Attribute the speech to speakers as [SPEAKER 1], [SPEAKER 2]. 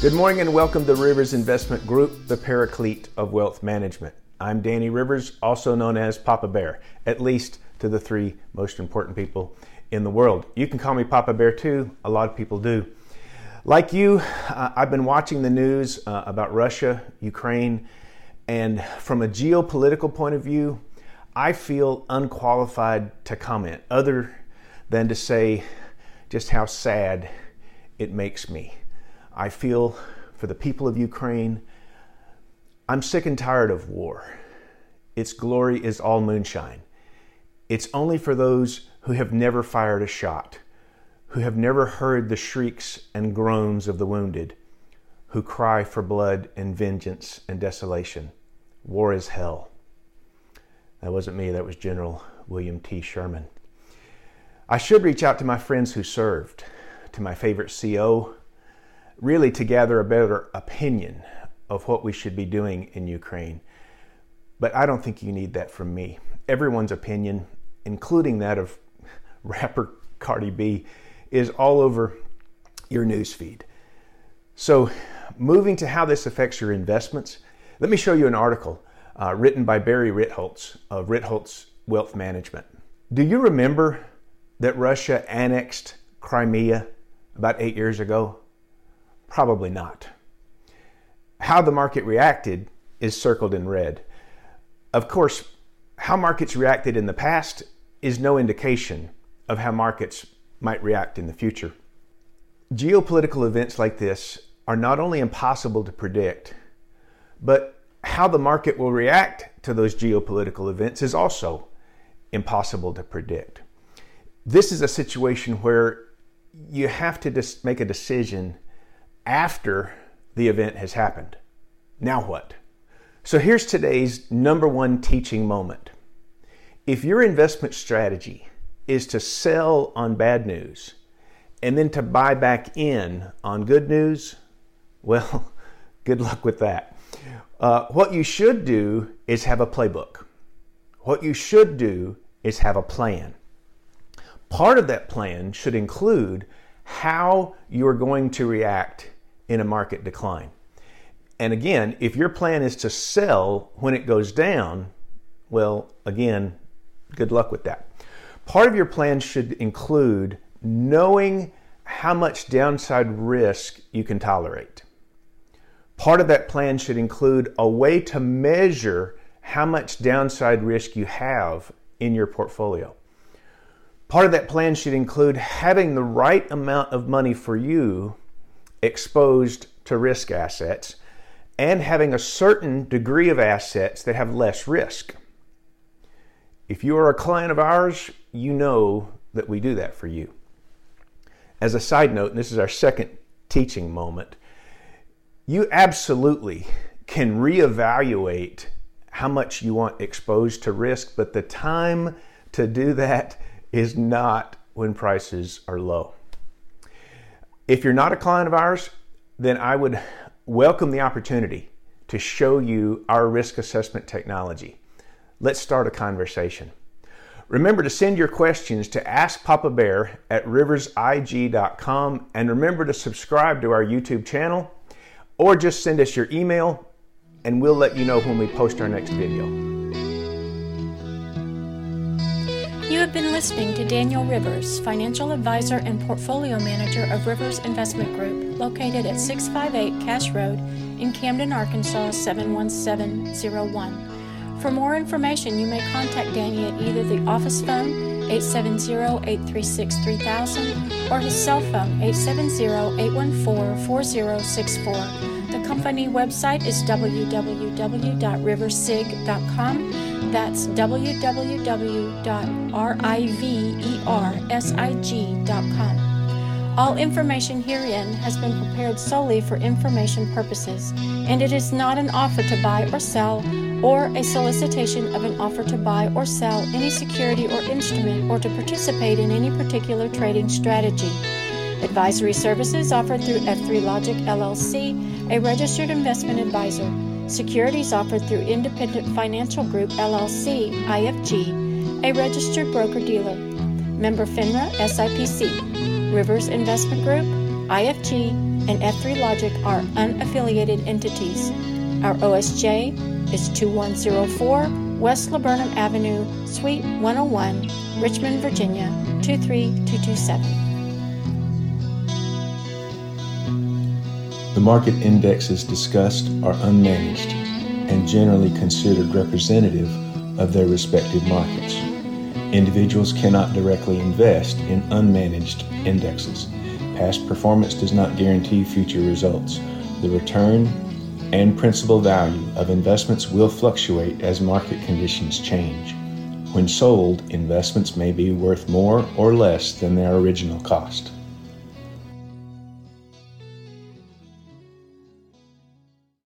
[SPEAKER 1] Good morning and welcome to Rivers Investment Group, the paraclete of wealth management. I'm Danny Rivers, also known as Papa Bear, at least to the three most important people in the world. You can call me Papa Bear too, a lot of people do. Like you, uh, I've been watching the news uh, about Russia, Ukraine, and from a geopolitical point of view, I feel unqualified to comment other than to say just how sad it makes me. I feel for the people of Ukraine. I'm sick and tired of war. Its glory is all moonshine. It's only for those who have never fired a shot, who have never heard the shrieks and groans of the wounded, who cry for blood and vengeance and desolation. War is hell. That wasn't me, that was General William T. Sherman. I should reach out to my friends who served, to my favorite CO, really to gather a better opinion of what we should be doing in Ukraine. But I don't think you need that from me. Everyone's opinion, including that of rapper Cardi B, is all over your newsfeed. So, moving to how this affects your investments, let me show you an article uh, written by Barry Ritholtz of Ritholtz Wealth Management. Do you remember that Russia annexed Crimea about eight years ago? Probably not. How the market reacted is circled in red. Of course, how markets reacted in the past is no indication of how markets might react in the future. Geopolitical events like this are not only impossible to predict, but how the market will react to those geopolitical events is also impossible to predict. This is a situation where you have to just make a decision after the event has happened. Now what? So here's today's number one teaching moment. If your investment strategy is to sell on bad news and then to buy back in on good news, well, good luck with that. Uh, what you should do is have a playbook. What you should do is have a plan. Part of that plan should include how you're going to react in a market decline. And again, if your plan is to sell when it goes down, well, again, good luck with that. Part of your plan should include knowing how much downside risk you can tolerate. Part of that plan should include a way to measure how much downside risk you have in your portfolio. Part of that plan should include having the right amount of money for you exposed to risk assets and having a certain degree of assets that have less risk. If you are a client of ours, you know that we do that for you. As a side note, and this is our second teaching moment, you absolutely can reevaluate how much you want exposed to risk, but the time to do that is not when prices are low. If you're not a client of ours, then I would welcome the opportunity to show you our risk assessment technology. Let's start a conversation. Remember to send your questions to Ask Papa Bear at riversig.com and remember to subscribe to our YouTube channel or just send us your email and we'll let you know when we post our next video.
[SPEAKER 2] You have been listening to Daniel Rivers, financial advisor and portfolio manager of Rivers Investment Group, located at 658 Cash Road in Camden, Arkansas 71701. For more information, you may contact Danny at either the office phone 870-836-3000 or his cell phone 870-814-4064. Company website is www.riversig.com that's www.riversig.com. All information herein has been prepared solely for information purposes, and it is not an offer to buy or sell, or a solicitation of an offer to buy or sell any security or instrument, or to participate in any particular trading strategy. Advisory services offered through F3 Logic LLC, a registered investment advisor. Securities offered through Independent Financial Group LLC, IFG, a registered broker dealer. Member FINRA SIPC, Rivers Investment Group, IFG, and F3 Logic are unaffiliated entities. Our OSJ is 2104 West Laburnum Avenue, Suite 101, Richmond, Virginia 23227.
[SPEAKER 1] The market indexes discussed are unmanaged and generally considered representative of their respective markets. Individuals cannot directly invest in unmanaged indexes. Past performance does not guarantee future results. The return and principal value of investments will fluctuate as market conditions change. When sold, investments may be worth more or less than their original cost.